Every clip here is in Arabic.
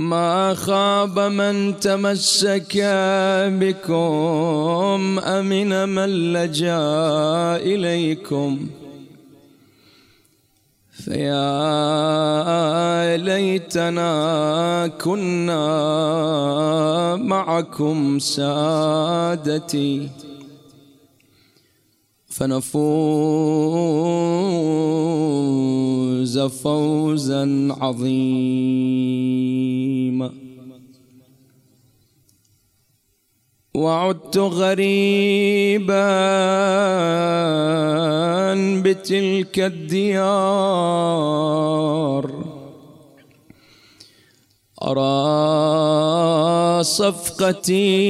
ما خاب من تمسك بكم أمن من لجأ إليكم. فيا ليتنا كنا معكم سادتي. فنفوز فوزا عظيما. وعدت غريبا بتلك الديار. أرى صفقتي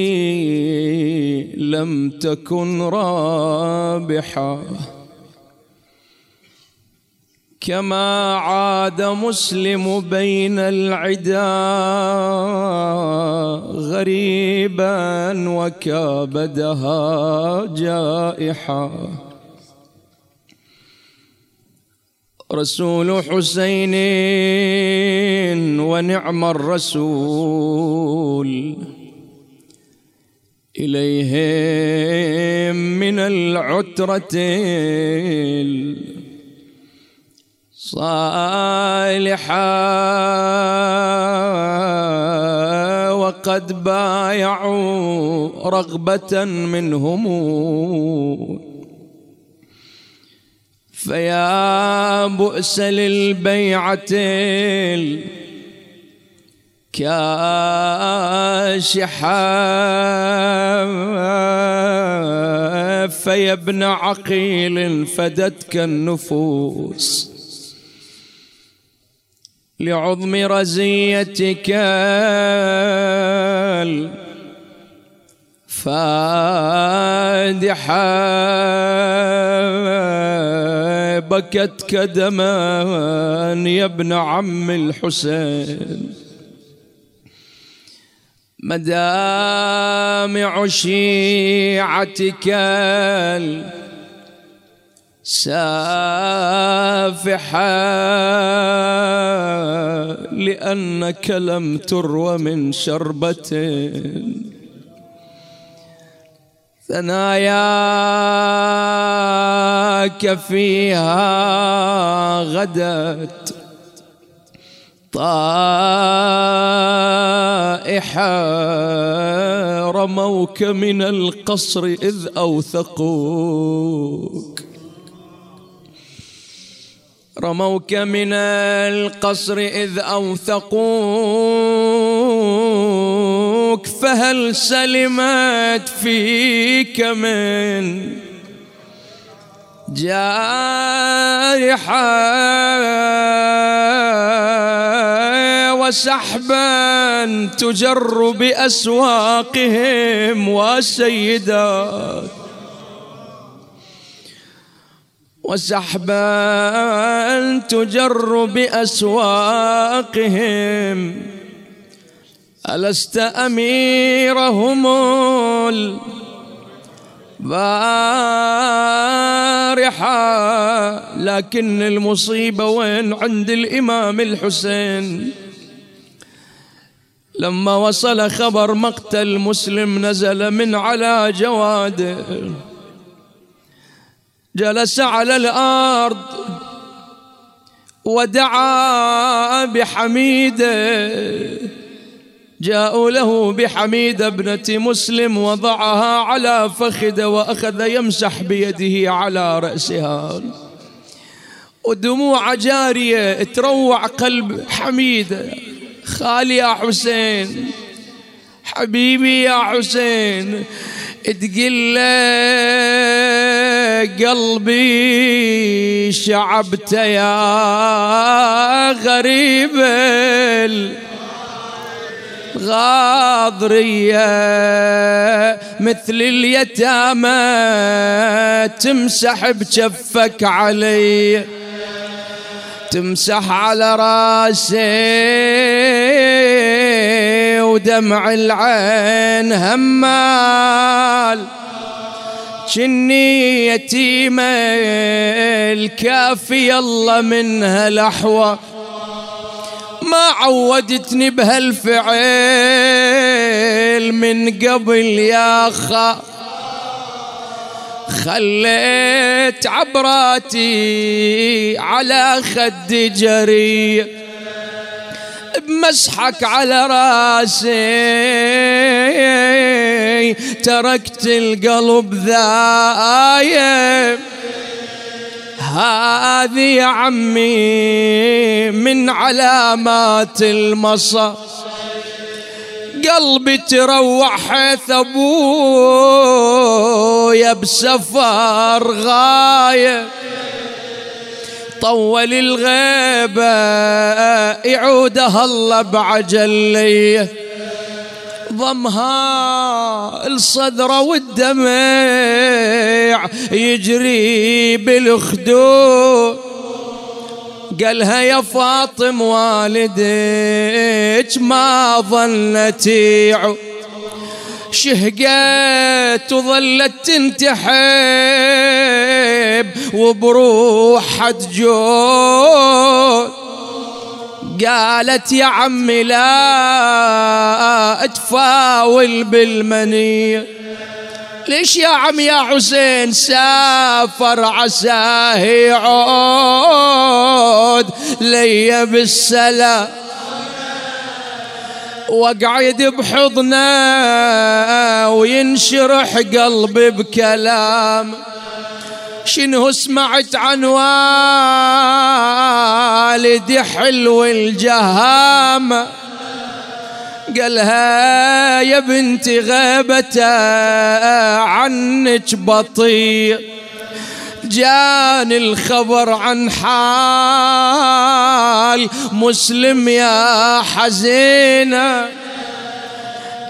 لم تكن رابحة. كما عاد مسلم بين العدا غريبا وكابدها جائحه رسول حسين ونعم الرسول. إليهم من العترة صالحة وقد بايعوا رغبة منهم. فيا بؤس للبيعة كاشحة فيا ابن عقيل فدتك النفوس لعظم رزيتك فادحة بكت كدما يا ابن عم الحسين. مدامع شيعتك سافحة لأنك لم تروى من شربة. ثناياك فيها غدت طائحة رموك من القصر إذ أوثقوك. رموك من القصر إذ أوثقوك. فهل سلمت فيك من جارحة وسحبا تجر بأسواقهم وسيدات وسحبا تجر بأسواقهم ألست أميرهم البارحة؟ لكن المصيبة وين عند الإمام الحسين؟ لما وصل خبر مقتل مسلم نزل من على جواده جلس على الأرض ودعا بحميده. جاءوا له بحميده ابنة مسلم وضعها على فخذه وأخذ يمسح بيده على رأسها. ودموع جاريه تروع قلب حميده خالي يا حسين حبيبي يا حسين تقل قلبي شعبت يا غريب الغاضرية مثل اليتامى تمسح بجفك علي تمسح على راسي ودمع العين همال. جني يتيمة الكافي الله منها لحوة ما عودتني بهالفعل من قبل يا خا خليت عبراتي على خد جري بمسحك على راسي. تركت القلب ذايب. هذه يا عمي من علامات المصا قلبي تروح حيث أبويا بسفر غاية طول الغيبة يعودها الله بعجلية. ضمها الصدر والدمع يجري بالخدود. قالها يا فاطم والدك ما ظلت شهقت وظلت تنتحب وبروحها تجود. قالت يا عمي لا أتفاول بالمنية ليش يا عم يا حسين سافر عساه يعود لي بالسلام واقعد بحضنه وينشرح قلبي بكلام. شنو سمعت عن والدي حلو الجهامة قالها يا بنتي غيبته عنك بطيء. جاني الخبر عن حال مسلم يا حزينة.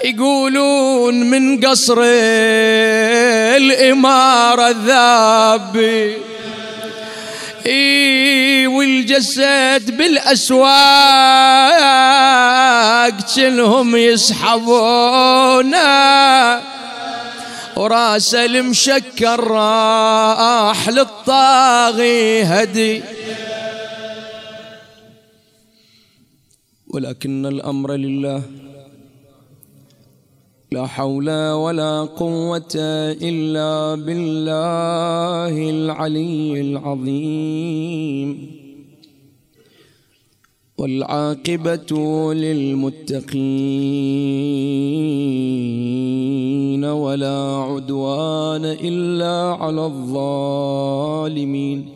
يقولون من قصر الإمارة ذاب إي والجسد بالأسواق كلهم يسحبونا ورأس المشكر راح للطاغي هدي. ولكن الأمر لله لا حول ولا قوة إلا بالله العلي العظيم. والعاقبة للمتقين ولا عدوان إلا على الظالمين.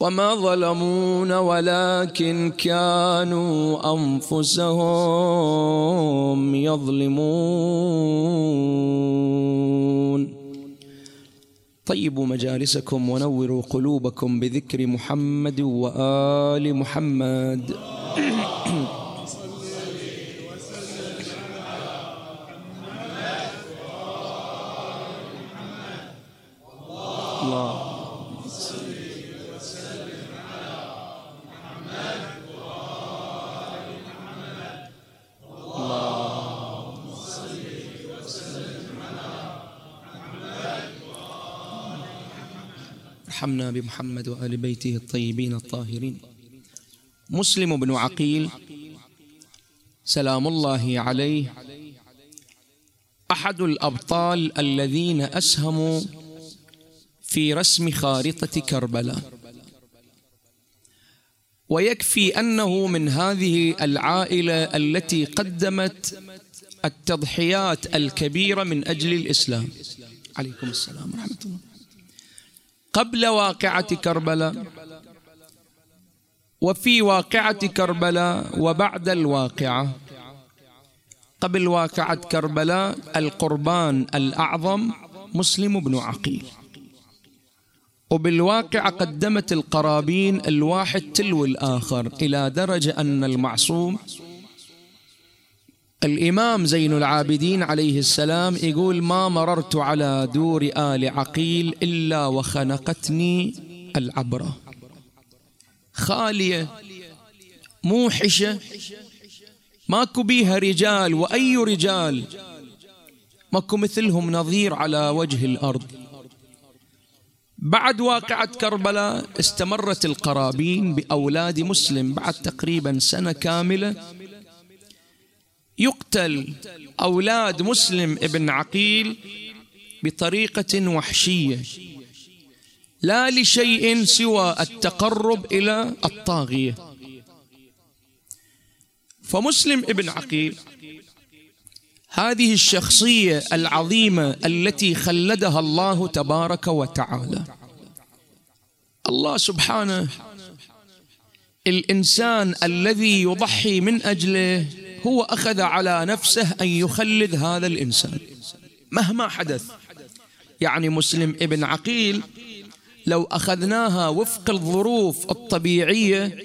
وما ظلمون ولكن كانوا أنفسهم يظلمون. طيبوا مجالسكم ونوروا قلوبكم بذكر محمد وآل محمد. ارحمنا بمحمد وآل بيته الطيبين الطاهرين. مسلم بن عقيل سلام الله عليه. أحد الأبطال الذين أسهموا في رسم خارطة كربلاء. ويكفي أنه من هذه العائلة التي قدمت التضحيات الكبيرة من أجل الإسلام. عليكم السلام ورحمة الله. قبل واقعة كربلاء وفي واقعة كربلاء وبعد الواقعة. قبل واقعة كربلاء القربان الأعظم مسلم بن عقيل. وبالواقع قدمت القرابين الواحد تلو الآخر إلى درجة أن المعصوم الإمام زين العابدين عليه السلام يقول ما مررت على دور آل عقيل إلا وخنقتني العبرة. خالية موحشة ماكو بيها رجال وأي رجال ماكو مثلهم نظير على وجه الأرض. بعد واقعة كربلاء استمرت القرابين بأولاد مسلم بعد تقريبا سنة كاملة يقتل أولاد مسلم ابن عقيل بطريقة وحشية لا لشيء سوى التقرب إلى الطاغية. فمسلم ابن عقيل هذه الشخصية العظيمة التي خلدها الله تبارك وتعالى. الله سبحانه الإنسان الذي يضحي من أجله هو أخذ على نفسه أن يخلد هذا الإنسان. مهما حدث يعني مسلم ابن عقيل لو أخذناها وفق الظروف الطبيعية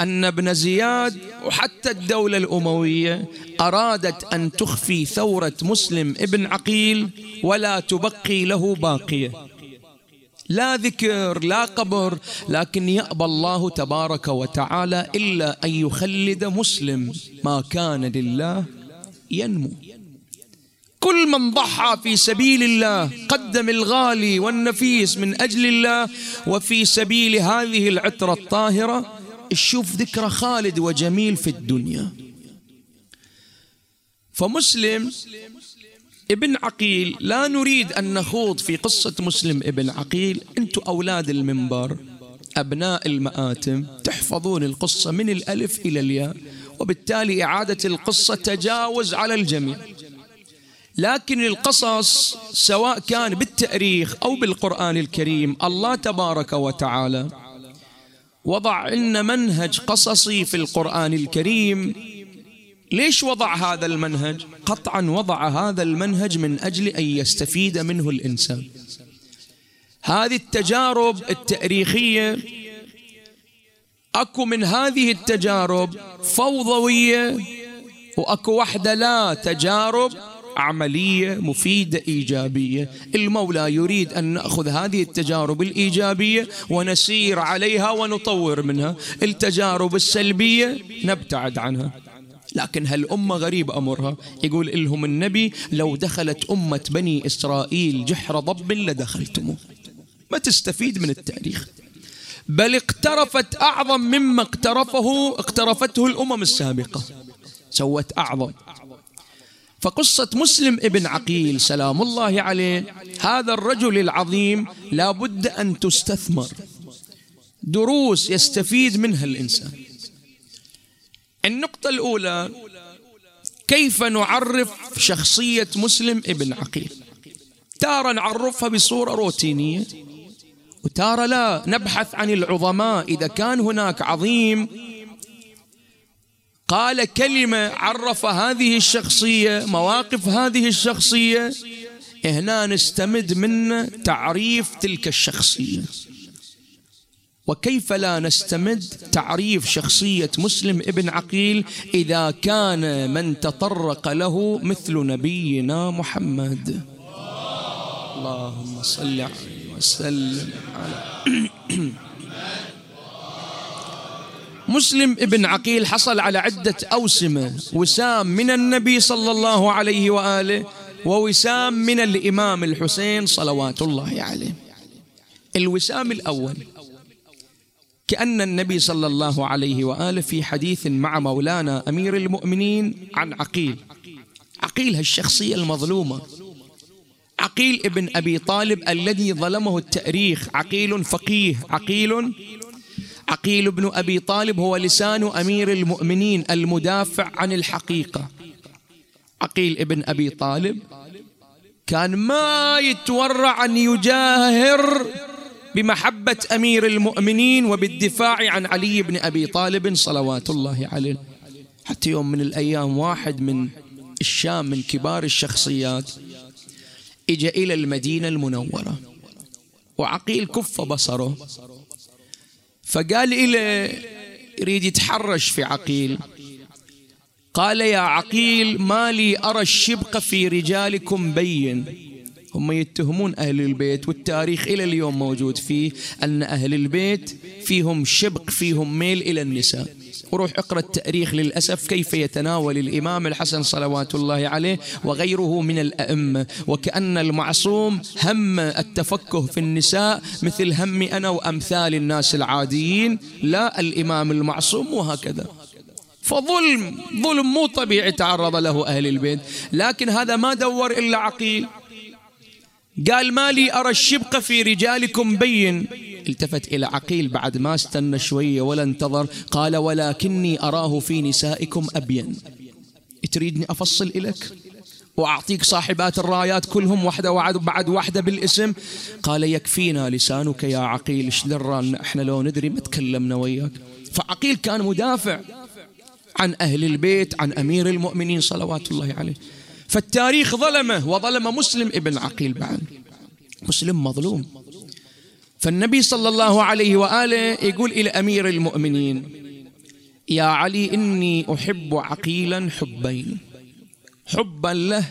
أن ابن زياد وحتى الدولة الأموية أرادت أن تخفي ثورة مسلم ابن عقيل ولا تبقي له باقية. لا ذكر لا قبر لكن يأبى الله تبارك وتعالى إلا أن يخلد مسلم ما كان لله ينمو. كل من ضحى في سبيل الله قدم الغالي والنفيس من أجل الله وفي سبيل هذه العترة الطاهرة تشوف ذكرى خالد وجميل في الدنيا. فمسلم ابن عقيل لا نريد أن نخوض في قصة مسلم ابن عقيل. أنتم أولاد المنبر أبناء المآتم تحفظون القصة من الألف إلى الياء وبالتالي إعادة القصة تجاوز على الجميع. لكن القصص سواء كان بالتأريخ أو بالقرآن الكريم الله تبارك وتعالى وضع لنا منهج قصصي في القرآن الكريم ليش وضع هذا المنهج؟ قطعا وضع هذا المنهج من أجل أن يستفيد منه الإنسان. هذه التجارب التاريخية أكو من هذه التجارب فوضوية وأكو وحدة لا تجارب عملية مفيدة إيجابية. المولى يريد أن نأخذ هذه التجارب الإيجابية ونسير عليها ونطور منها. التجارب السلبية نبتعد عنها. لكن هالأمة غريب أمرها؟ يقول لهم النبي لو دخلت أمة بني إسرائيل جحر ضب لدخلتموه. ما تستفيد من التاريخ. بل اقترفت أعظم مما اقترفه اقترفته الأمم السابقة. سوت أعظم. فقصة مسلم ابن عقيل سلام الله عليه هذا الرجل العظيم لا بد أن تستثمر. دروس يستفيد منها الإنسان. النقطة الأولى كيف نعرف شخصية مسلم ابن عقيل؟ تارة نعرفها بصورة روتينية وتارة لا نبحث عن العظماء إذا كان هناك عظيم. قال كلمة عرف هذه الشخصية مواقف هذه الشخصية هنا نستمد من تعريف تلك الشخصية. وكيف لا نستمد تعريف شخصية مسلم ابن عقيل إذا كان من تطرق له مثل نبينا محمد؟ اللهم صل وسلم على مسلم ابن عقيل حصل على عدة أوسمة. وسام من النبي صلى الله عليه وآله ووسام من الإمام الحسين صلوات الله عليه. الوسام الأول كأن النبي صلى الله عليه وآله في حديث مع مولانا أمير المؤمنين عن عقيل. عقيل هالشخصية المظلومة. عقيل ابن أبي طالب الذي ظلمه التأريخ. عقيل فقيه. عقيل عقيل بن أبي طالب هو لسان أمير المؤمنين المدافع عن الحقيقة. عقيل ابن أبي طالب كان ما يتورع أن يجاهر بمحبة أمير المؤمنين وبالدفاع عن علي بن أبي طالب صلوات الله عليه. حتى يوم من الأيام واحد من الشام من كبار الشخصيات اجى إلى المدينة المنورة وعقيل كف بصره فقال إلى يريد يتحرش في عقيل قال يا عقيل ما لي أرى الشبق في رجالكم بين. هم يتهمون أهل البيت والتاريخ إلى اليوم موجود فيه أن أهل البيت فيهم شبق فيهم ميل إلى النساء. وروح اقرأ التأريخ للأسف كيف يتناول الإمام الحسن صلوات الله عليه وغيره من الأئمة. وكأن المعصوم هم التفكه في النساء مثل همي أنا وأمثال الناس العاديين. لا الإمام المعصوم وهكذا فظلم ظلم مو طبيعي تعرض له أهل البيت. لكن هذا ما دور إلا عقيل. قال ما لي أرى الشبق في رجالكم بين. التفت إلى عقيل بعد ما استنى شوية ولا انتظر. قال ولكني أراه في نسائكم أبين. تريدني أفصل إليك؟ وأعطيك صاحبات الرايات كلهم واحدة بعد واحدة بالاسم. قال يكفينا لسانك يا عقيل. إيش إحنا لو ندري ما تكلمنا وياك؟ فعقيل كان مدافع عن أهل البيت عن أمير المؤمنين صلوات الله عليه. فالتاريخ ظلمه وظلم مسلم ابن عقيل بعد. مسلم مظلوم. فالنبي صلى الله عليه وآله يقول إلى أمير المؤمنين يا علي إني أحب عقيلا حبين حبا له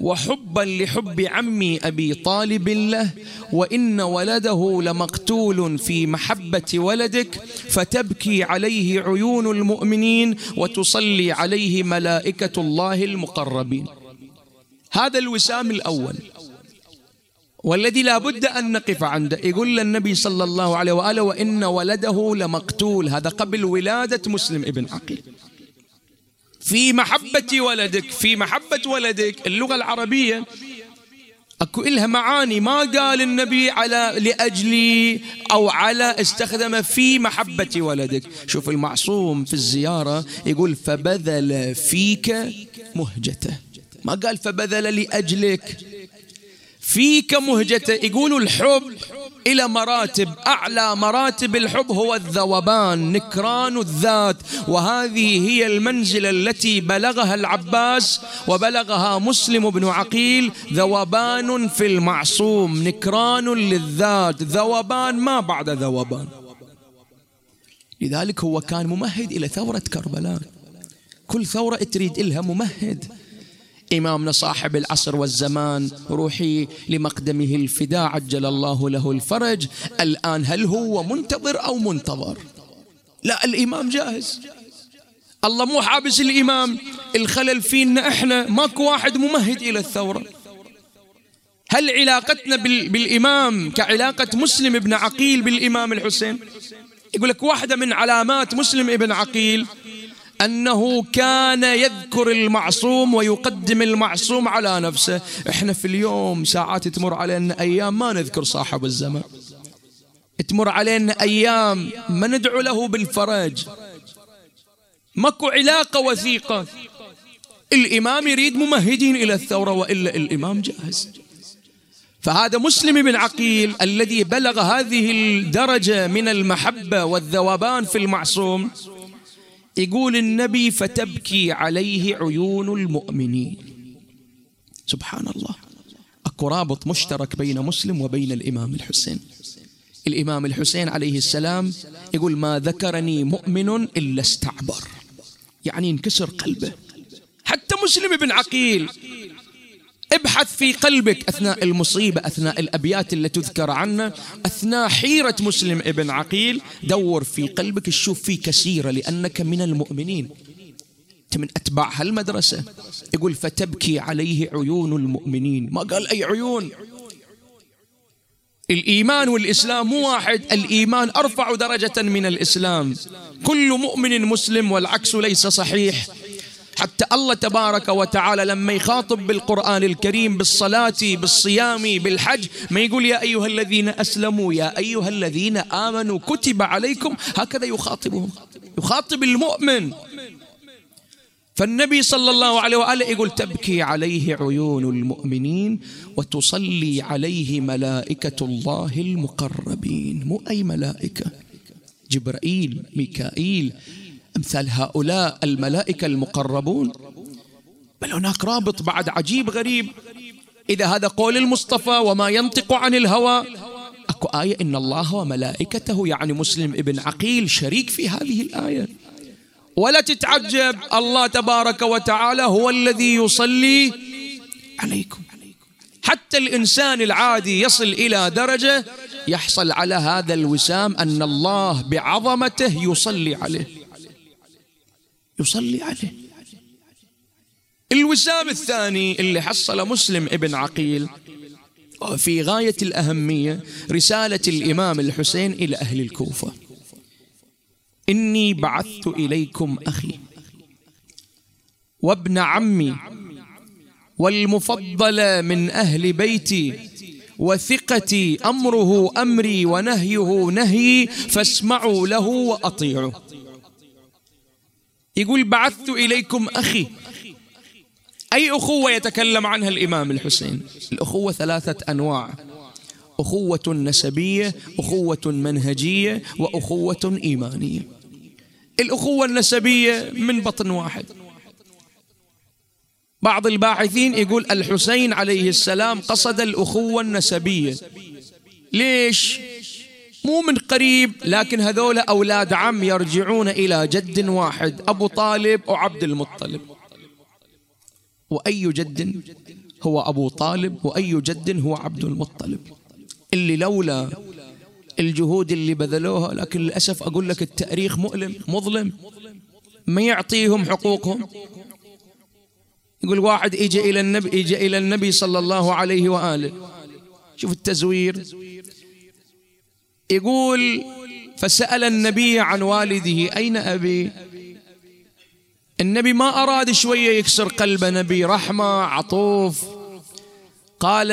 وحبا لحب عمي أبي طالب له وإن ولده لمقتول في محبة ولدك فتبكي عليه عيون المؤمنين وتصلي عليه ملائكة الله المقربين. هذا الوسام الأول. والذي لا بد أن نقف عنده. يقول النبي صلى الله عليه وآله وإن ولده لمقتول. هذا قبل ولادة مسلم ابن عقيل. في محبة ولدك في محبة ولدك. اللغة العربية أكو إلها معاني. ما قال النبي على لأجلي أو على استخدم في محبة ولدك. شوف المعصوم في الزيارة يقول فبذل فيك مهجته. ما قال فبذل لأجلك. فيك مهجته. يقولوا الحب إلى مراتب أعلى مراتب الحب هو الذوبان نكران الذات. وهذه هي المنزلة التي بلغها العباس وبلغها مسلم بن عقيل ذوبان في المعصوم نكران للذات. ذوبان ما بعد ذوبان. لذلك هو كان ممهد إلى ثورة كربلاء. كل ثورة تريد إلها ممهد. إمامنا صاحب العصر والزمان روحي لمقدمه الفداء عجل الله له الفرج. الآن هل هو منتظر أو منتظر؟ لا الإمام جاهز. الله مو حابس الإمام. الخلل فينا إحنا. ماكو واحد ممهد إلى الثورة. هل علاقتنا بالإمام كعلاقة مسلم بن عقيل بالإمام الحسين؟ يقول لك واحدة من علامات مسلم ابن عقيل أنه كان يذكر المعصوم ويقدم المعصوم على نفسه. إحنا في اليوم ساعات تمر علينا أيام ما نذكر صاحب الزمن. تمر علينا أيام ما ندعو له بالفرج. ماكو علاقة وثيقة. الإمام يريد ممهدين إلى الثورة وإلا الإمام جاهز. فهذا مسلم بن عقيل الذي بلغ هذه الدرجة من المحبة والذوبان في المعصوم. يقول النبي فتبكي عليه عيون المؤمنين. سبحان الله أكو رابط مشترك بين مسلم وبين الإمام الحسين. الإمام الحسين عليه السلام يقول ما ذكرني مؤمن إلا استعبر. يعني انكسر قلبه. حتى مسلم بن عقيل ابحث في قلبك أثناء المصيبة أثناء الأبيات التي تذكر عنه أثناء حيرة مسلم ابن عقيل. دور في قلبك تشوف فيه كثيرة لأنك من المؤمنين. أنت من أتباع هالمدرسة. يقول فتبكي عليه عيون المؤمنين. ما قال أي عيون. الإيمان والإسلام مو واحد الإيمان أرفع درجة من الإسلام. كل مؤمن مسلم والعكس ليس صحيح. حتى الله تبارك وتعالى لما يخاطب بالقرآن الكريم بالصلاة بالصيام بالحج ما يقول يا أيها الذين أسلموا يا أيها الذين آمنوا كتب عليكم هكذا يخاطبهم. يخاطب المؤمن. فالنبي صلى الله عليه وآله يقول تبكي عليه عيون المؤمنين وتصلي عليه ملائكة الله المقربين. مو أي ملائكة. جبرائيل ميكائيل أمثال هؤلاء الملائكة المقربون. بل هناك رابط بعد عجيب غريب. إذا هذا قول المصطفى وما ينطق عن الهوى أكو آية إن الله وملائكته يعني مسلم ابن عقيل شريك في هذه الآية. ولا تتعجب الله تبارك وتعالى هو الذي يصلي عليكم. حتى الإنسان العادي يصل إلى درجة يحصل على هذا الوسام أن الله بعظمته يصلي عليه. يصلي عليه. الوسام الثاني اللي حصل مسلم ابن عقيل في غاية الأهمية رسالة الإمام الحسين إلى أهل الكوفة. إني بعثت إليكم أخي وابن عمي والمفضل من أهل بيتي وثقتي أمره أمري ونهيه نهي فاسمعوا له وأطيعوا يقول بعثت إليكم أخي. أي أخوة يتكلم عنها الإمام الحسين؟ الأخوة ثلاثة أنواع. أخوة نسبية أخوة منهجية وأخوة إيمانية. الأخوة النسبية من بطن واحد. بعض الباحثين يقول الحسين عليه السلام قصد الأخوة النسبية. ليش؟ مو من قريب لكن هذول أولاد عم يرجعون إلى جد واحد أبو طالب وعبد المطلب. وأي جد هو أبو طالب وأي جد هو عبد المطلب. اللي لولا الجهود اللي بذلوها لكن للأسف أقول لك التأريخ مؤلم مظلم. ما يعطيهم حقوقهم. يقول واحد اجى إلى النبي اجى إلى النبي صلى الله عليه وآله. شوف التزوير. يقول فسأل النبي عن والده أين أبي؟ النبي ما أراد شوية يكسر قلب نبي رحمة عطوف. قال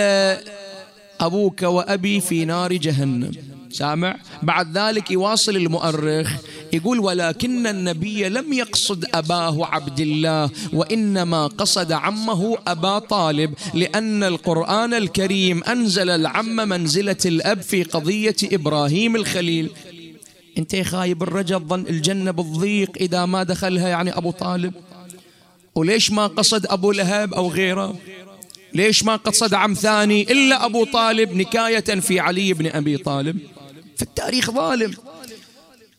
أبوك وأبي في نار جهنم. سامع؟ بعد ذلك يواصل المؤرخ. يقول ولكن النبي لم يقصد أباه عبد الله وإنما قصد عمه أبا طالب لأن القرآن الكريم أنزل العم منزلة الأب في قضية إبراهيم الخليل. انت خايب الرجل ظن الجنة بالضيق إذا ما دخلها يعني أبو طالب؟ وليش ما قصد أبو لهب أو غيره؟ ليش ما قصد عم ثاني إلا أبو طالب نكاية في علي بن أبي طالب؟ فالتاريخ ظالم.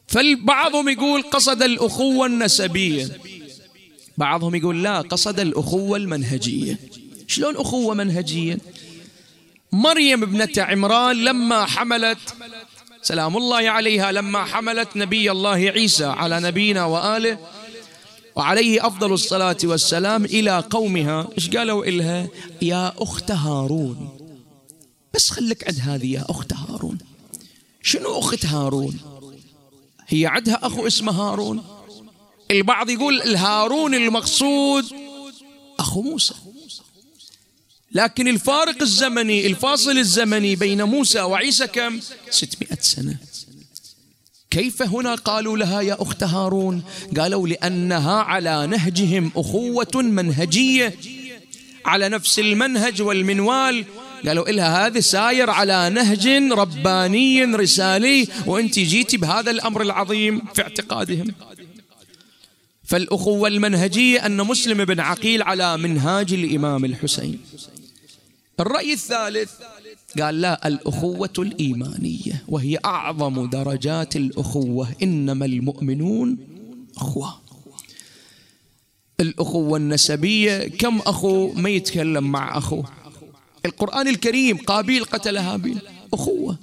فالبعضهم يقول قصد الأخوة النسبية. بعضهم يقول لا قصد الأخوة المنهجية. شلون أخوة منهجية؟ مريم ابنة عمران لما حملت سلام الله عليها لما حملت نبي الله عيسى على نبينا وآله وعليه أفضل الصلاة والسلام إلى قومها. إيش قالوا إلها؟ يا أخت هارون. بس خلك عند هذه يا أخت هارون. شنو أخت هارون؟ هي عندها أخو اسمه هارون. البعض يقول الهارون المقصود أخو موسى. لكن الفارق الزمني الفاصل الزمني بين موسى وعيسى كم؟ ستمائة سنة. كيف هنا قالوا لها يا أخت هارون؟ قالوا لأنها على نهجهم أخوة منهجية على نفس المنهج والمنوال قالوا إلها هذا ساير على نهج رباني رسالي وأنت جيتي بهذا الأمر العظيم في اعتقادهم. فالأخوة المنهجية أن مسلم بن عقيل على منهاج الإمام الحسين. الرأي الثالث قال لا الأخوة الإيمانية وهي أعظم درجات الأخوة إنما المؤمنون أخوة. الأخوة النسبية كم أخو ما يتكلم مع أخوه القرآن الكريم قابيل قتل هابيل. أخوة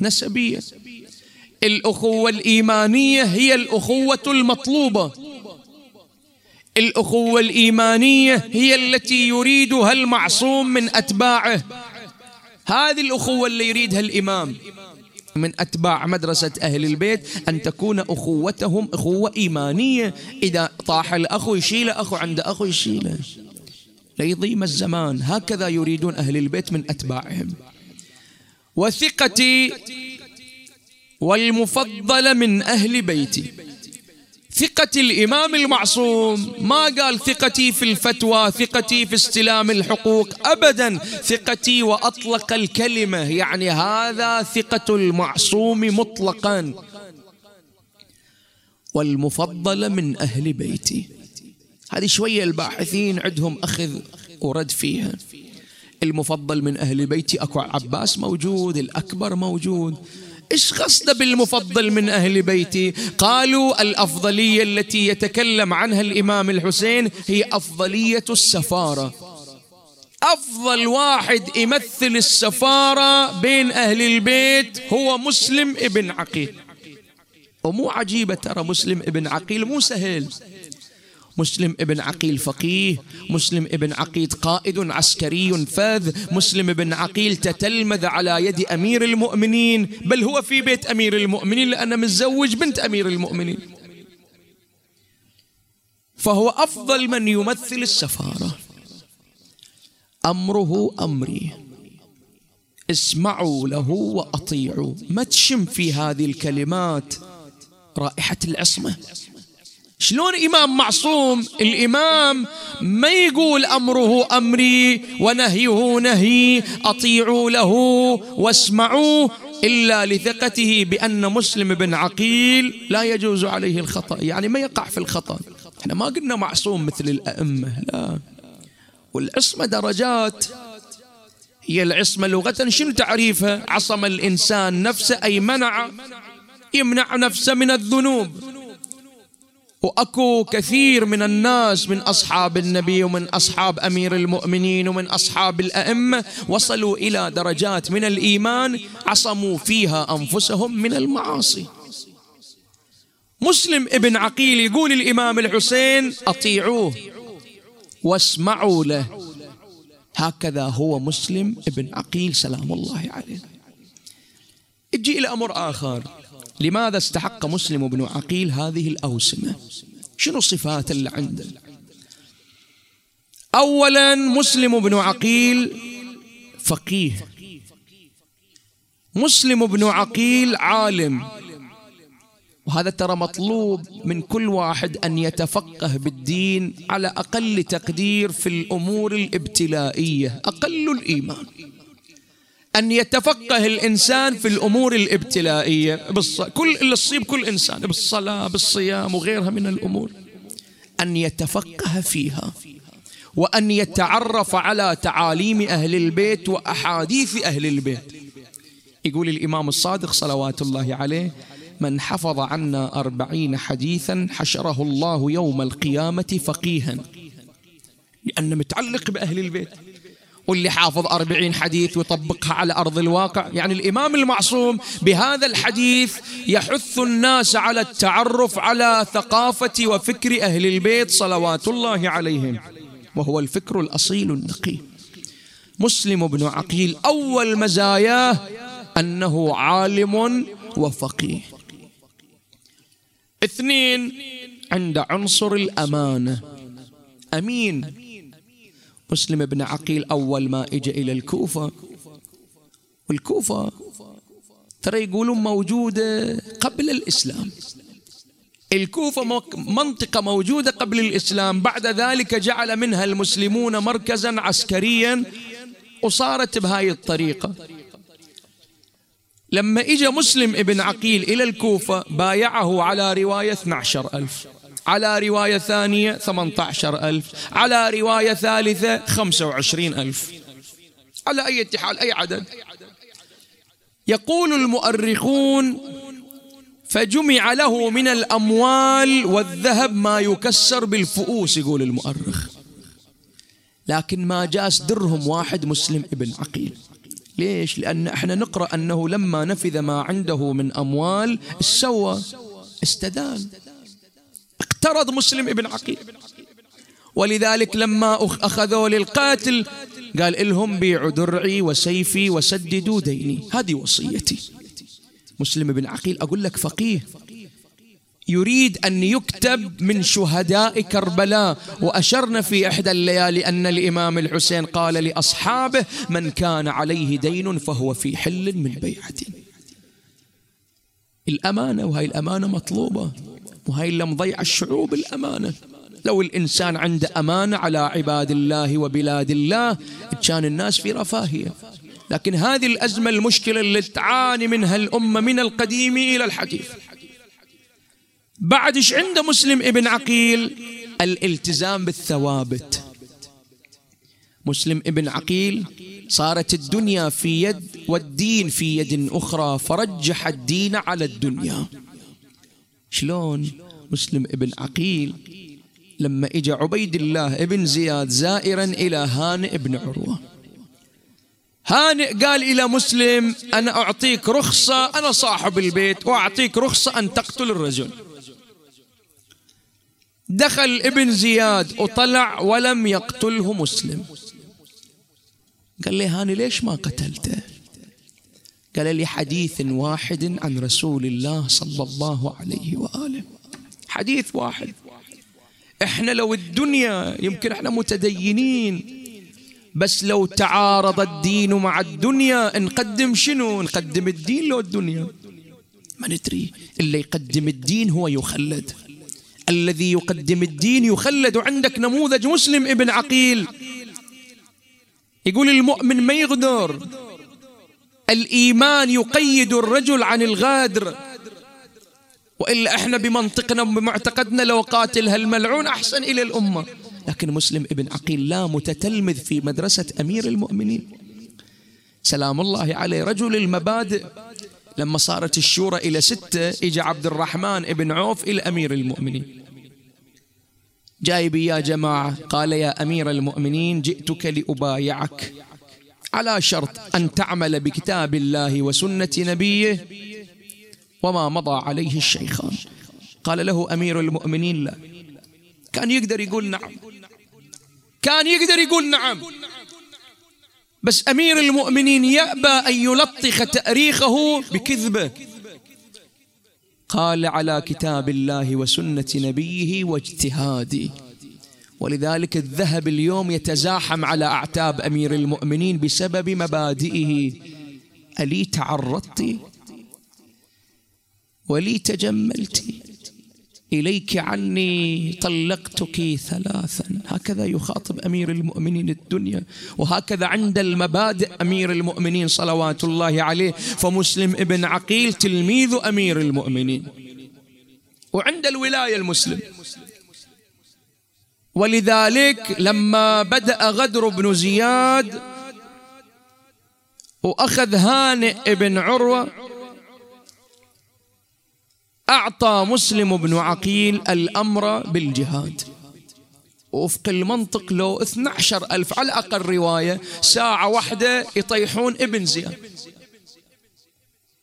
نسبية. الأخوة الإيمانية هي الأخوة المطلوبة. الأخوة الإيمانية هي التي يريدها المعصوم من أتباعه. هذه الأخوة اللي يريدها الإمام. من أتباع مدرسة أهل البيت أن تكون أخوتهم أخوة إيمانية. إذا طاح الأخو يشيله أخو عند أخو يشيله. ليضيم الزمان. هكذا يريدون أهل البيت من أتباعهم. وثقتي والمفضل من أهل بيتي. ثقة الإمام المعصوم. ما قال ثقتي في الفتوى ثقتي في استلام الحقوق. أبدا ثقتي وأطلق الكلمة. يعني هذا ثقة المعصوم مطلقا. والمفضل من أهل بيتي. هذه شوية الباحثين عندهم أخذ ورد فيها. المفضل من أهل بيتي أكو عباس موجود الأكبر موجود. إيش قصده بالمفضل من أهل بيتي؟ قالوا الأفضلية التي يتكلم عنها الإمام الحسين هي أفضلية السفارة. أفضل واحد يمثل السفارة بين أهل البيت هو مسلم ابن عقيل. ومو عجيبة ترى مسلم ابن عقيل مو سهل. مسلم ابن عقيل فقيه مسلم ابن عقيل قائد عسكري فذ مسلم ابن عقيل تتلمذ على يد أمير المؤمنين. بل هو في بيت أمير المؤمنين لأنه متزوج بنت أمير المؤمنين. فهو أفضل من يمثل السفارة. أمره أمري. اسمعوا له وأطيعوا. ما تشم في هذه الكلمات رائحة العصمة؟ شلون إمام معصوم الإمام ما يقول أمره أمري ونهيه نهي أطيعوا له واسمعوا إلا لثقته بأن مسلم بن عقيل لا يجوز عليه الخطأ. يعني ما يقع في الخطأ. إحنا ما قلنا معصوم مثل الأئمة لا. والعصمة درجات. هي العصمة لغة. شنو تعريفها؟ عصم الإنسان نفسه أي منع يمنع نفسه من الذنوب. وأكو كثير من الناس من أصحاب النبي ومن أصحاب أمير المؤمنين ومن أصحاب الأئمة وصلوا إلى درجات من الإيمان عصموا فيها أنفسهم من المعاصي. مسلم ابن عقيل يقول الإمام الحسين أطيعوه واسمعوا له. هكذا هو مسلم ابن عقيل سلام الله عليه. أجي إلى أمر آخر. لماذا استحق مسلم بن عقيل هذه الأوسمة شنو الصفات اللي عنده أولا مسلم بن عقيل فقيه. مسلم بن عقيل عالم. وهذا ترى مطلوب من كل واحد أن يتفقه بالدين على أقل تقدير في الأمور الابتلائية أقل الإيمان. أن يتفقه الإنسان في الأمور الابتلائية. بالص... كل اللي تصيب كل إنسان بالصلاة بالصيام وغيرها من الأمور. أن يتفقه فيها. وأن يتعرف على تعاليم أهل البيت وأحاديث أهل البيت. يقول الإمام الصادق صلوات الله عليه من حفظ عنا أربعين حديثا حشره الله يوم القيامة فقيها. لأنه متعلق بأهل البيت. واللي حافظ أربعين حديث ويطبقها على أرض الواقع. يعني الإمام المعصوم بهذا الحديث يحث الناس على التعرف على ثقافة وفكر أهل البيت صلوات الله عليهم. وهو الفكر الأصيل النقي. مسلم بن عقيل أول مزاياه أنه عالم وفقيه. اثنين عند عنصر الأمانة. أمين. مسلم بن عقيل أول ما إجا إلى الكوفة. والكوفة ترى يقولون موجودة قبل الإسلام. الكوفة منطقة موجودة قبل الإسلام. بعد ذلك جعل منها المسلمون مركزا عسكريا وصارت بهاي الطريقة. لما إجا مسلم ابن عقيل إلى الكوفة بايعه على رواية 12 ألف. على رواية ثانية 18 ألف على رواية ثالثة 25 ألف. على أي حال أي عدد. يقول المؤرخون فجمع له من الأموال والذهب ما يكسر بالفؤوس يقول المؤرخ. لكن ما جاس درهم واحد مسلم ابن عقيل. ليش؟ لأن إحنا نقرأ أنه لما نفذ ما عنده من أموال سوى استدان. اقترض مسلم ابن عقيل. ولذلك لما أخذوا للقاتل قال لهم بيعوا درعي وسيفي وسددوا ديني. هذه وصيتي. مسلم بن عقيل أقول لك فقيه. يريد أن يكتب من شهداء كربلاء. وأشرنا في إحدى الليالي أن الإمام الحسين قال لأصحابه من كان عليه دين فهو في حل من بيعة. الأمانة وهي الأمانة مطلوبة. وهي اللي مضيع الشعوب الأمانة. لو الإنسان عنده أمانة على عباد الله وبلاد الله كان الناس في رفاهية. لكن هذه الأزمة المشكلة اللي تعاني منها الأمة من القديم إلى الحديث. بعد إيش عنده مسلم ابن عقيل؟ الالتزام بالثوابت. مسلم ابن عقيل صارت الدنيا في يد والدين في يد أخرى فرجح الدين على الدنيا. شلون؟ مسلم ابن عقيل لما اجى عبيد الله ابن زياد زائرا إلى هانئ بن عروة. هانئ قال إلى مسلم أنا أعطيك رخصة أنا صاحب البيت وأعطيك رخصة أن تقتل الرجل. دخل ابن زياد وطلع ولم يقتله مسلم. قال لي هاني ليش ما قتلته؟ قال لي حديث واحد عن رسول الله صلى الله عليه وآله. حديث واحد. إحنا لو الدنيا يمكن إحنا متدينين بس لو تعارض الدين مع الدنيا نقدم شنو؟ نقدم الدين لو الدنيا. ما ندري. اللي يقدم الدين هو يخلد. الذي يقدم الدين يخلد. عندك نموذج مسلم ابن عقيل. يقول المؤمن ما يغدر. الإيمان يقيد الرجل عن الغادر. وإلا إحنا بمنطقنا بمعتقدنا لو قاتل هالملعون أحسن إلى الأمة. لكن مسلم ابن عقيل لا متتلمذ في مدرسة أمير المؤمنين. سلام الله عليه. رجل المبادئ. لما صارت الشورى إلى ستة إجا عبد الرحمن ابن عوف إلى أمير المؤمنين. جايب يا جماعة قال يا أمير المؤمنين جئتك لأبايعك. على شرط أن تعمل بكتاب الله وسنة نبيه وما مضى عليه الشيخان. قال له أمير المؤمنين لا. كان يقدر يقول نعم. كان يقدر يقول نعم. بس أمير المؤمنين يأبى أن يلطخ تأريخه بكذبة. قال على كتاب الله وسنة نبيه واجتهادي ولذلك الذهب اليوم يتزاحم على أعتاب أمير المؤمنين بسبب مبادئه. ألي تعرضت؟ ولي تجملت؟ إليك عني طلقتك ثلاثا. هكذا يخاطب أمير المؤمنين الدنيا وهكذا عند المبادئ أمير المؤمنين صلوات الله عليه. فمسلم ابن عقيل تلميذ أمير المؤمنين. وعند الولاية المسلم ولذلك لما بدأ غدر بن زياد وأخذ هانئ بن عروة أعطى مسلم بن عقيل الأمر بالجهاد. وفق المنطق لو 12 ألف على أقل رواية ساعة واحدة يطيحون ابن زياد.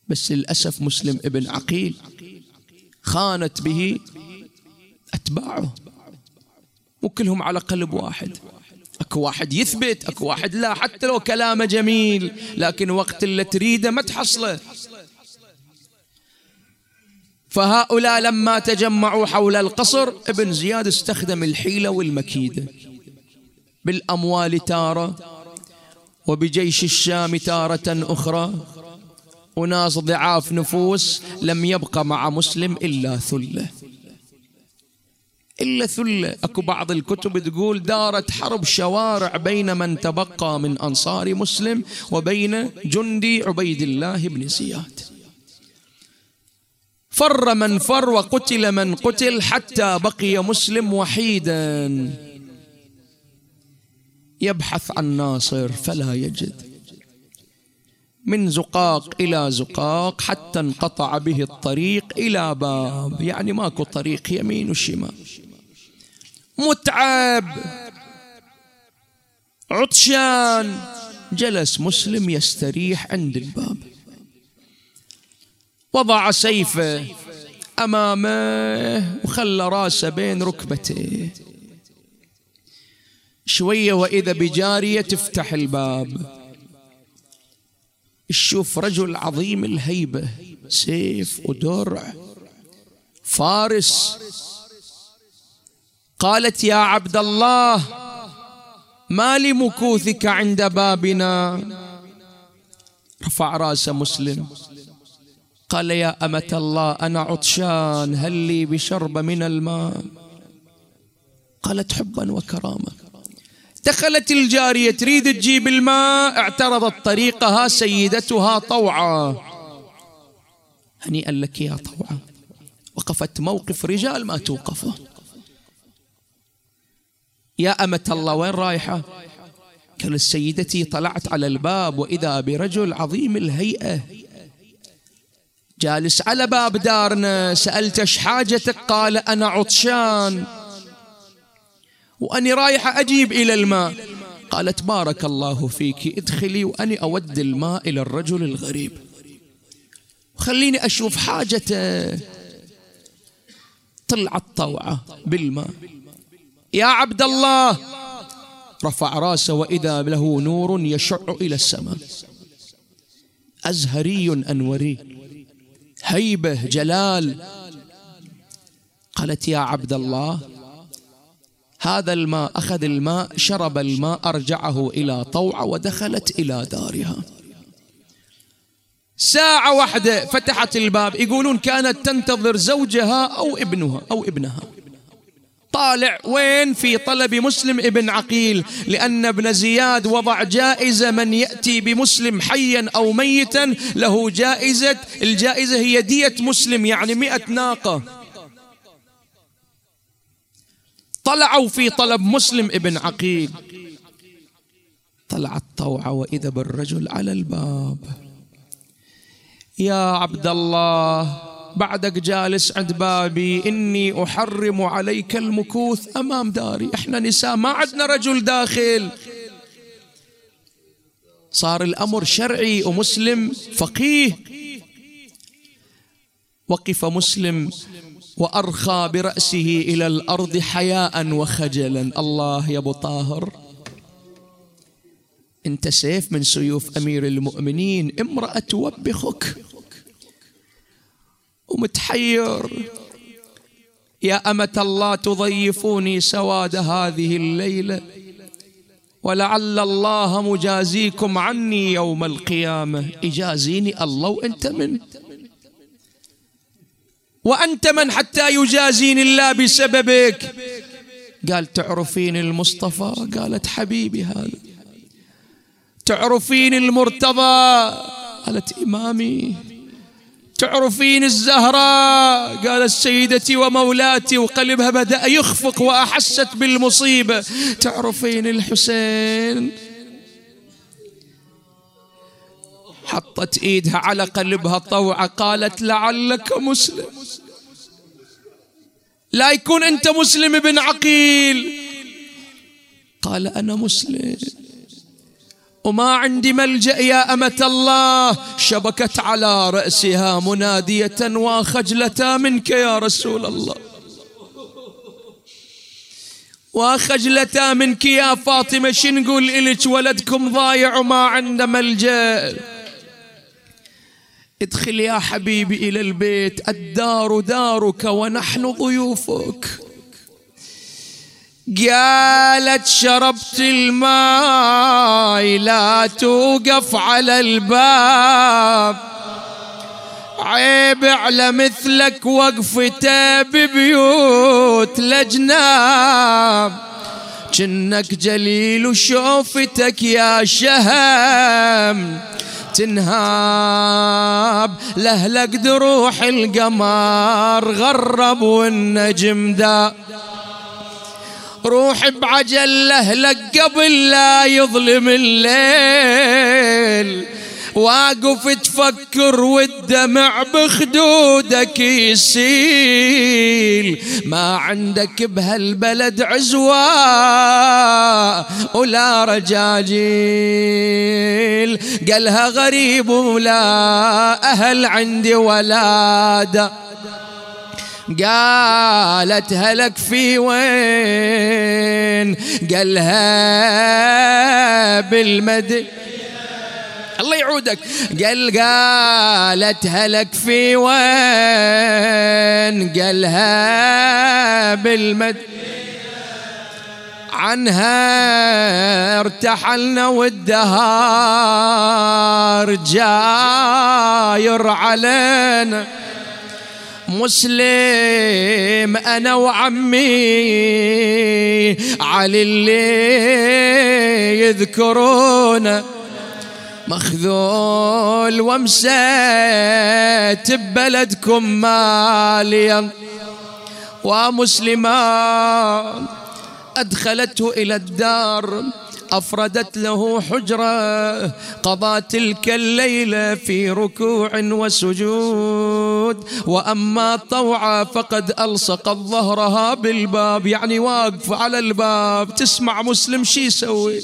بس للأسف مسلم ابن عقيل خانت به أتباعه. وكلهم على قلب واحد. أكو واحد يثبت أكو واحد لا حتى لو كلامه جميل لكن وقت اللي تريده ما تحصله. فهؤلاء لما تجمعوا حول القصر ابن زياد استخدم الحيلة والمكيدة بالأموال تارة وبجيش الشام تارة أخرى. وناس ضعاف نفوس لم يبقى مع مسلم إلا ثلة. إلا ثلة أكو بعض الكتب تقول دارت حرب شوارع بين من تبقى من أنصار مسلم وبين جندي عبيد الله بن زياد. فر من فر وقتل من قتل حتى بقي مسلم وحيدا. يبحث عن ناصر فلا يجد. من زقاق إلى زقاق حتى انقطع به الطريق إلى باب. يعني ماكو طريق يمين وشمال. متعب. عطشان. جلس مسلم يستريح عند الباب. وضع سيفه أمامه وخلى راسه بين ركبتيه شوية وإذا بجارية تفتح الباب. تشوف رجل عظيم الهيبة. سيف ودرع. فارس. قالت يا عبد الله ما لمكوثك عند بابنا؟ رفع راس مسلم. قال يا أمة الله أنا عطشان هل لي بشرب من الماء؟ قالت حبا وكرامة دخلت الجارية تريد تجيب الماء. اعترضت طريقها سيدتها طوعا. هنيئا لك يا طوعا. وقفت موقف رجال ما توقفه. يا أمة الله وين رايحة؟ قال سيدتي طلعت على الباب وإذا برجل عظيم الهيئة جالس على باب دارنا سألت إيش حاجتك؟ قال أنا عطشان وأني رايحة أجيب إلى الماء. قالت بارك الله فيك ادخلي وأني أود الماء إلى الرجل الغريب. خليني أشوف حاجته. طلعت طوعة بالماء. يا عبد الله رفع راسه وإذا له نور يشع إلى السماء. أزهري أنوري. هيبة جلال. قالت يا عبد الله هذا الماء أخذ الماء شرب الماء أرجعه إلى طوعة ودخلت إلى دارها. ساعة واحدة فتحت الباب. يقولون كانت تنتظر زوجها أو ابنها أو ابنها. طالع وين في طلب مسلم ابن عقيل؟ لأن ابن زياد وضع جائزة من يأتي بمسلم حيا أو ميتا له جائزة الجائزة هي دية مسلم يعني مئة ناقة. طلعوا في طلب مسلم ابن عقيل. طلعت طوعة وإذا بالرجل على الباب. يا عبد الله بعدك جالس عند بابي. إني أحرم عليك المكوث أمام داري. إحنا نساء ما عندنا رجل داخل. صار الأمر شرعي ومسلم فقيه. وقف مسلم وأرخى برأسه إلى الأرض حياء وخجلا. الله يا أبو طاهر. أنت سيف من سيوف أمير المؤمنين. امرأة توبخك. ومتحير. يا أمة الله تضيفوني سواد هذه الليلة ولعل الله مجازيكم عني يوم القيامة. إجازيني الله وأنت من. وأنت من حتى يجازيني الله بسببك. قال تعرفين المصطفى. قالت حبيبي هذا. تعرفين المرتضى. قالت إمامي. تعرفين الزهراء؟ قالت سيدتي ومولاتي وقلبها بدأ يخفق وأحست بالمصيبة. تعرفين الحسين؟ حطت إيدها على قلبها طوعة قالت لعلك مسلم. لا يكون أنت مسلم ابن عقيل. قال أنا مسلم. وما عندي ملجأ يا أمة الله. شبكت على رأسها منادية وخجلتا منك يا رسول الله. وخجلتا منك يا فاطمة شنقول إلك؟ ولدكم ضايع وما عنده ملجأ. ادخل يا حبيبي إلى البيت الدار دارك ونحن ضيوفك. قالت شربت الماء لا توقف على الباب. عيب على مثلك وقفته ببيوت لجناب. جنك جليل وشوفتك يا شهم. تنهاب لهلك دروح القمر غرب والنجم دا روح بعجل لهلك قبل لا يظلم الليل. واقف تفكر والدمع بخدودك يسيل. ما عندك بهالبلد عزوة ولا رجاجيل قالها غريب ولا أهل عندي ولاده قالت هلك في وين؟ قالها بالمدينة الله يعودك. قال قالت هلك في وين؟ قالها بالمد عنها ارتحلنا والدهار جاير علينا. مسلم أنا وعمي. علي اللي يذكرونه مخذول ومسيت ببلدكم ماليا ومسلمان أدخلته إلى الدار أفردت له حجرة قضى تلك الليلة في ركوع وسجود. وأما طوعة فقد ألصقت ظهرها بالباب يعني واقف على الباب. تسمع مسلم شي يسوي؟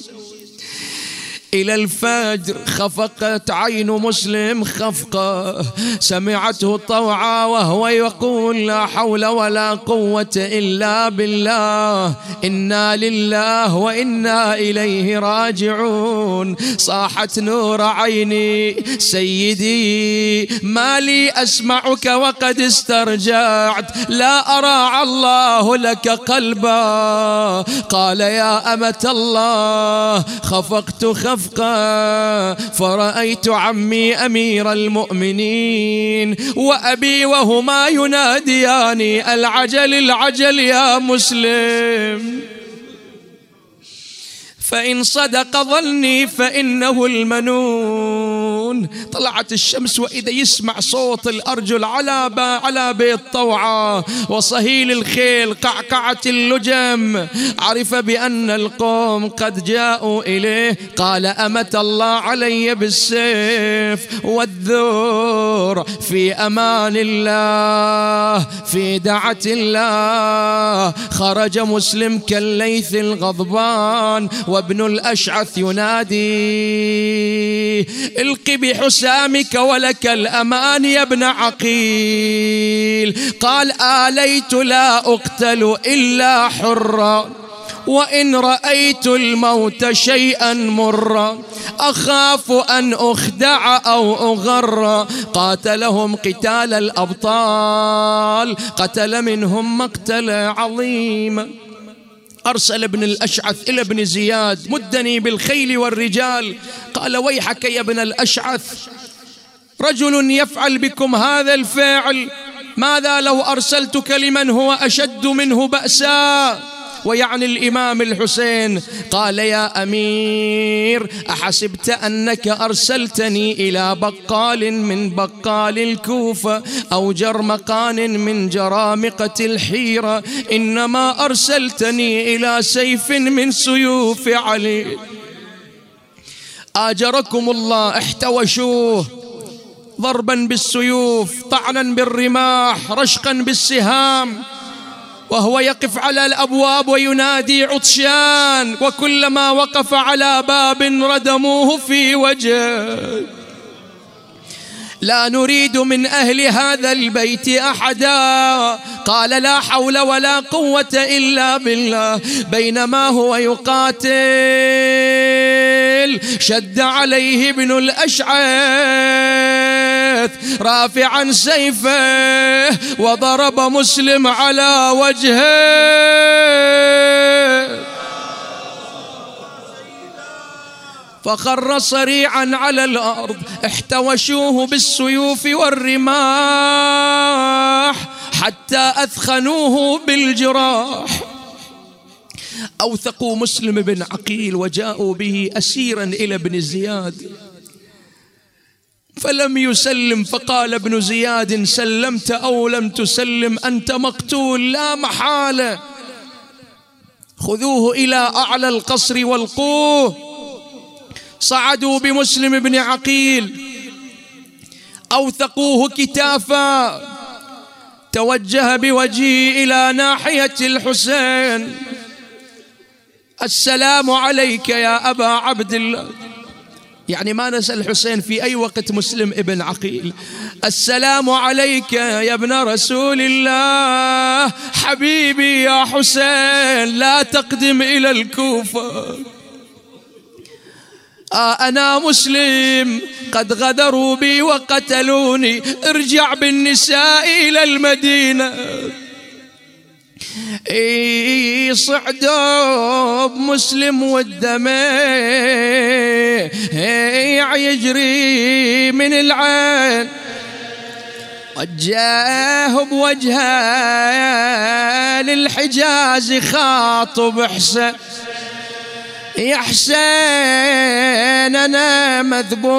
إلى الفجر خفقت عين مسلم خفقة. سمعته طوعا وهو يقول لا حول ولا قوة إلا بالله. إنا لله وإنا إليه راجعون. صاحت نور عيني سيدي. ما لي أسمعك وقد استرجعت. لا أرى الله لك قلبا. قال يا أمة الله خفقت خفقا رفقا فرأيت عمي أمير المؤمنين وأبي وهما ينادياني العجل العجل يا مسلم. فإن صدق ظني فإنه المنون. طلعت الشمس وإذا يسمع صوت الأرجل على على بيت طوعة وصهيل الخيل قعقعة اللجم. عرف بأن القوم قد جاءوا إليه. قال أمت الله علي بالسيف والذور في أمان الله في دعة الله. خرج مسلم كالليث الغضبان وابن الأشعث ينادي الق بحسامك ولك الأمان يا ابن عقيل. قال آليت لا أقتل إلا حرا وإن رأيت الموت شيئا مرا أخاف أن أخدع أو أغر. قاتلهم قتال الأبطال قتل منهم مقتل عظيم. أرسل ابن الأشعث إلى ابن زياد مدني بالخيل والرجال. قال ويحك يا ابن الأشعث رجل يفعل بكم هذا الفعل ماذا لو أرسلتك لمن هو أشد منه بأسا؟ ويعني الإمام الحسين قال يا أمير أحسبت أنك أرسلتني إلى بقال من بقال الكوفة أو جرمقان من جرامقة الحيرة. إنما أرسلتني إلى سيف من سيوف علي. آجركم الله احتوشوه. ضربا بالسيوف طعنا بالرماح رشقا بالسهام. وهو يقف على الأبواب وينادي عطشان وكلما وقف على باب ردموه في وجهه لا نريد من أهل هذا البيت أحدا. قال لا حول ولا قوة إلا بالله. بينما هو يقاتل شد عليه ابن الاشعث رافعا سيفه وضرب مسلم على وجهه. فخر صريعا على الأرض احتوشوه بالسيوف والرماح حتى أثخنوه بالجراح. أوثقوا مسلم بن عقيل وجاءوا به اسيرا إلى ابن زياد. فلم يسلم فقال ابن زياد سلمت أو لم تسلم أنت مقتول لا محالة. خذوه إلى أعلى القصر والقوه. صعدوا بمسلم بن عقيل. أوثقوه كتافا. توجه بوجهه إلى ناحية الحسين. السلام عليك يا أبا عبد الله. يعني ما نسأل الحسين في أي وقت مسلم ابن عقيل. السلام عليك يا ابن رسول الله. حبيبي يا حسين لا تقدم إلى الكوفة. آه أنا مسلم قد غدروا بي وقتلوني. ارجع بالنساء إلى المدينة. اي صعدوا بمسلم والدمع. يجري من العين. وجاه بوجهه للحجاز خاطب حسن يا حسين أنا مذبوح.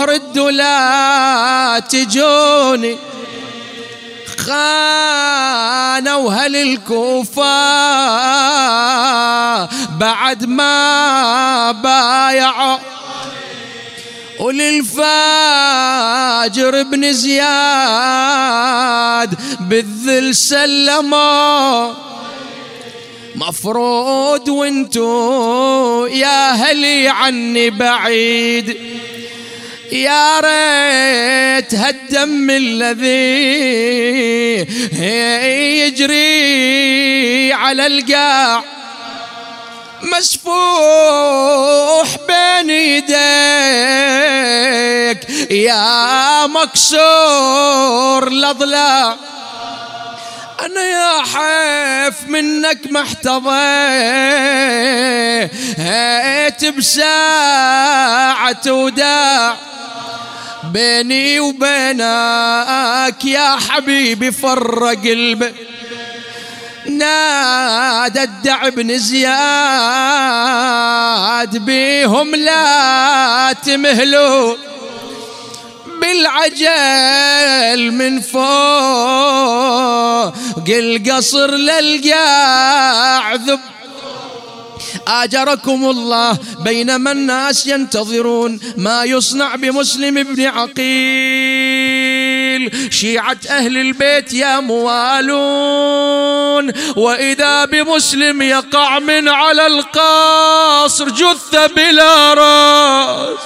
ردوا لا تجوني. خانوا وهل الكوفة بعد ما بايعوا وللفاجر بن زياد بالذل سلموا. مفروض وانتو يا هلي عني بعيد. يا ريت هالدم الذي يجري على القاع. مسفوح بين يديك يا مكسور الاضلاع أنا يا حيف منك محتضيت بساعة وداع. بيني وبينك يا حبيبي فرق البيت نادى الدع بن زياد بيهم لا تمهلوا بالعجل من فوق. القصر للقاع ذب آجركم الله بينما الناس ينتظرون ما يصنع بمسلم ابن عقيل. شيعة أهل البيت يا موالون وإذا بمسلم يقع من على القصر جثة بلا رأس.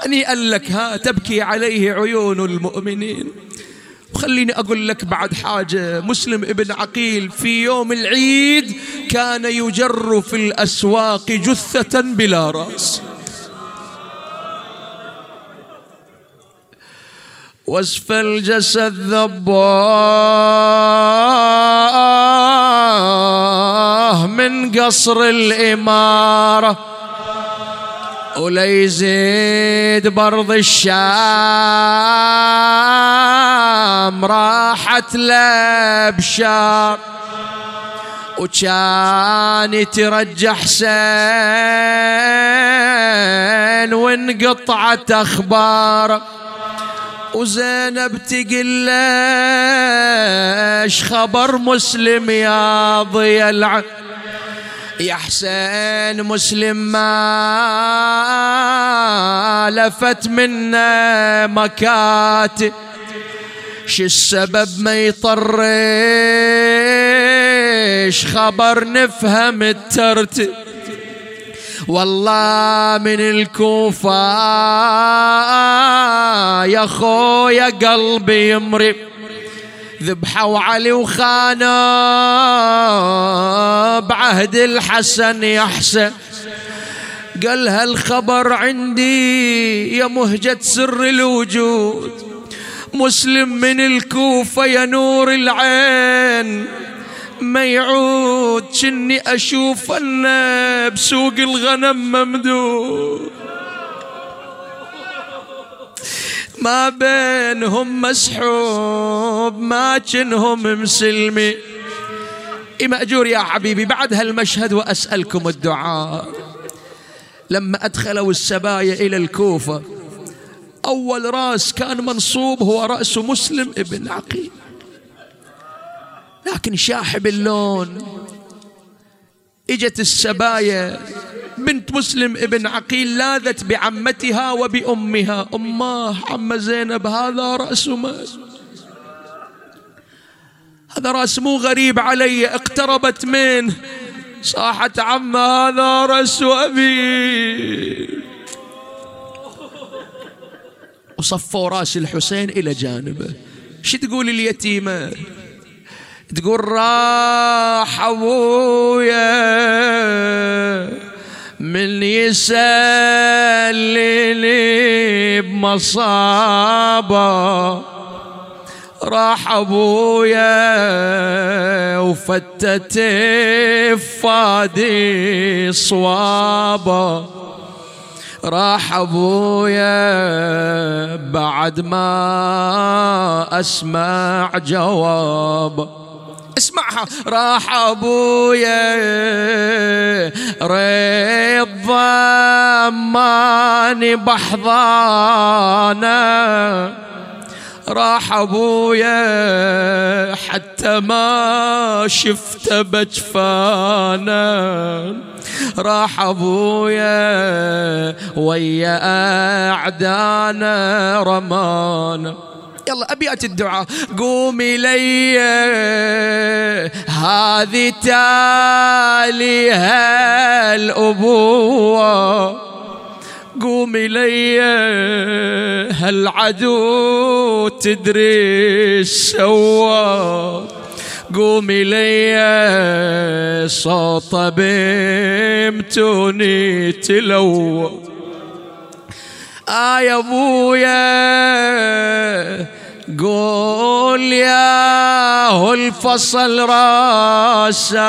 ومسلمة هنيئا لك ها تبكي عليه عيون المؤمنين. وخليني أقول لك بعد حاجة. مسلم ابن عقيل في يوم العيد كان يجر في الأسواق جثة بلا رأس. وصف الجسد ذباه من قصر الإمارة. وليزيد برض الشام راحت لبشار وكان يترجى حسين وانقطعت أخبار. وزينب تقل ليش خبر مسلم يا ضي العين يا حسين مسلم ما لفت منا مكاتب. شو السبب ما يطرش؟ خبر نفهم الترتيب. والله من الكوفة يا خويا قلبي يمرب. ذبحوا علي وخانوا بعهد الحسن يحسن قال هالخبر عندي يا مهجة سر الوجود مسلم من الكوفة يا نور العين. ما يعود شني أشوف بسوق الغنم ممدود. ما بينهم مسحوب ما كنهم مسلمي. مأجور يا حبيبي بعد هالمشهد وأسألكم الدعاء. لما أدخلوا السبايا إلى الكوفة أول رأس كان منصوب هو رأس مسلم ابن عقيل. لكن شاحب اللون إجت السبايا بنت مسلم ابن عقيل لاذت بعمتها وبأمها. أماه عم زينب هذا رأس مال. هذا رأس مو غريب علي اقتربت منه صاحت عم هذا رأس أبي. وصفوا رأس الحسين إلى جانبه. شو تقول اليتيمة؟ تقول راح أبويا. من يسلني بمصابة. راح أبويا وفتت فادي صوابة. راح أبويا بعد ما أسمع جوابه. اسمعها. راح أبويا ريض ما وداني بحضانة. راح أبويا حتى ما شفت بجفانا راح أبويا ويا أعدانا رمانا يلا ابيات الدعاء. قومي لي هذه تالي هالابوه قوم إلي هالعدو تدري سوى. قوم إلي صوت بمتوني تلوى. آه يا أبويا قول يا الفصل راسا.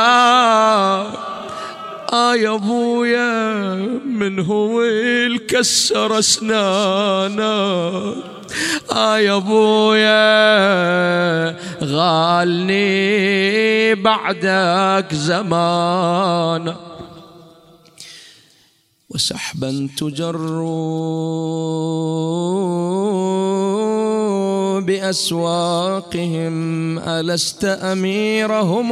آه يا أبويا من هو الكسر اسنانا آه يا أبويا غالني بعدك زمان وسحبا تجر بأسواقهم ألست أميرهم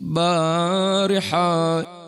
بارحة